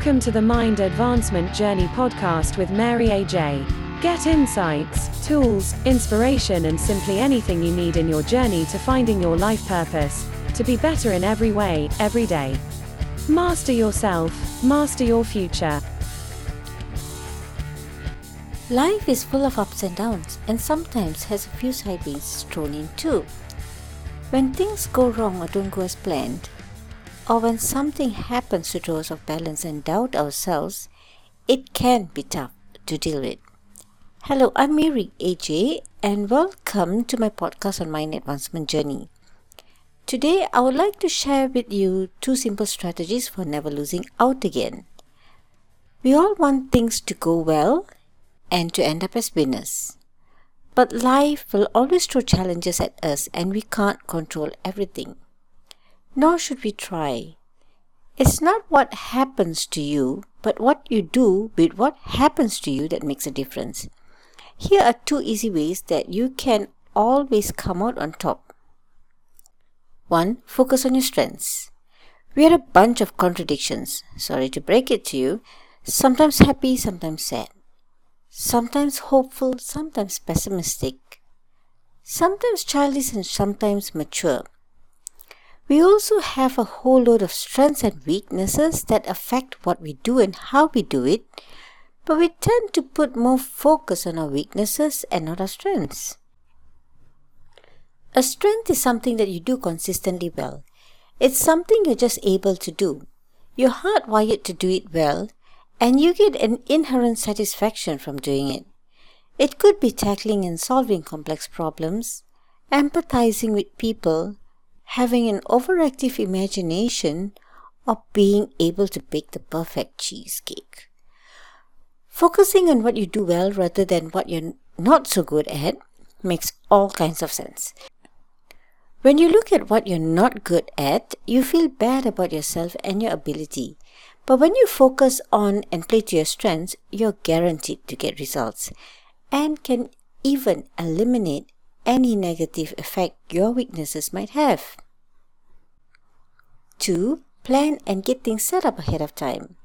Welcome to the Mind Advancement Journey podcast with Mary AJ. Get insights, tools, inspiration, and simply anything you need in your journey to finding your life purpose to be better in every way, every day. Master yourself, master your future. Life is full of ups and downs, and sometimes has a few side beams thrown in too. When things go wrong or don't go as planned, or when something happens to throw us off balance and doubt ourselves, it can be tough to deal with. Hello, I'm Mary AJ, and welcome to my podcast on Mind Advancement Journey. Today, I would like to share with you two simple strategies for never losing out again. We all want things to go well and to end up as winners. But life will always throw challenges at us and we can't control everything. Nor should we try. It's not what happens to you, but what you do with what happens to you that makes a difference. Here are two easy ways that you can always come out on top. 1. Focus on your strengths. We are a bunch of contradictions. Sorry to break it to you. Sometimes happy, sometimes sad sometimes hopeful, sometimes pessimistic, sometimes childish, and sometimes mature. We also have a whole load of strengths and weaknesses that affect what we do and how we do it, but we tend to put more focus on our weaknesses and not our strengths. A strength is something that you do consistently well. It's something you're just able to do. You're hardwired to do it well, and you get an inherent satisfaction from doing it. It could be tackling and solving complex problems, empathizing with people, having an overactive imagination, or being able to bake the perfect cheesecake. Focusing on what you do well rather than what you're not so good at makes all kinds of sense. When you look at what you're not good at, you feel bad about yourself and your ability. But when you focus on and play to your strengths, you're guaranteed to get results and can even eliminate any negative effect your weaknesses might have. 2. Plan and get things set up ahead of time.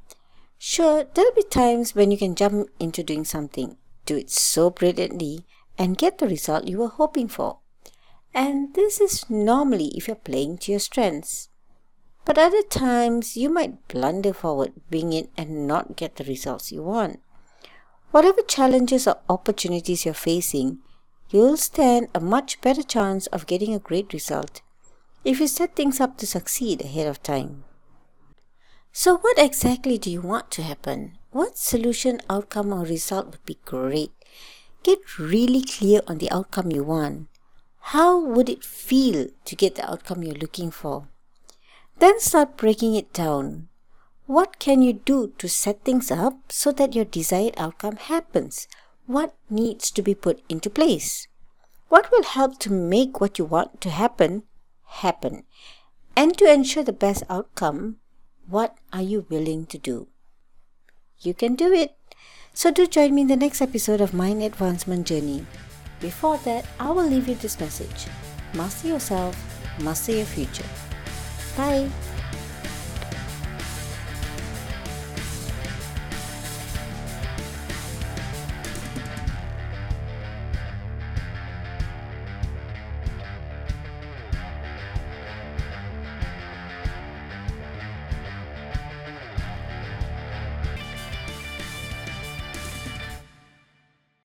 Sure, there'll be times when you can jump into doing something, do it so brilliantly, and get the result you were hoping for. And this is normally if you're playing to your strengths. But other times, you might blunder forward, wing it, and not get the results you want. Whatever challenges or opportunities you're facing, you'll stand a much better chance of getting a great result if you set things up to succeed ahead of time. So, what exactly do you want to happen? What solution, outcome, or result would be great? Get really clear on the outcome you want. How would it feel to get the outcome you're looking for? Then start breaking it down. What can you do to set things up so that your desired outcome happens? What needs to be put into place? What will help to make what you want to happen happen? And to ensure the best outcome, what are you willing to do? You can do it. So do join me in the next episode of Mind Advancement Journey. Before that, I will leave you this message Master yourself, master your future. Bye.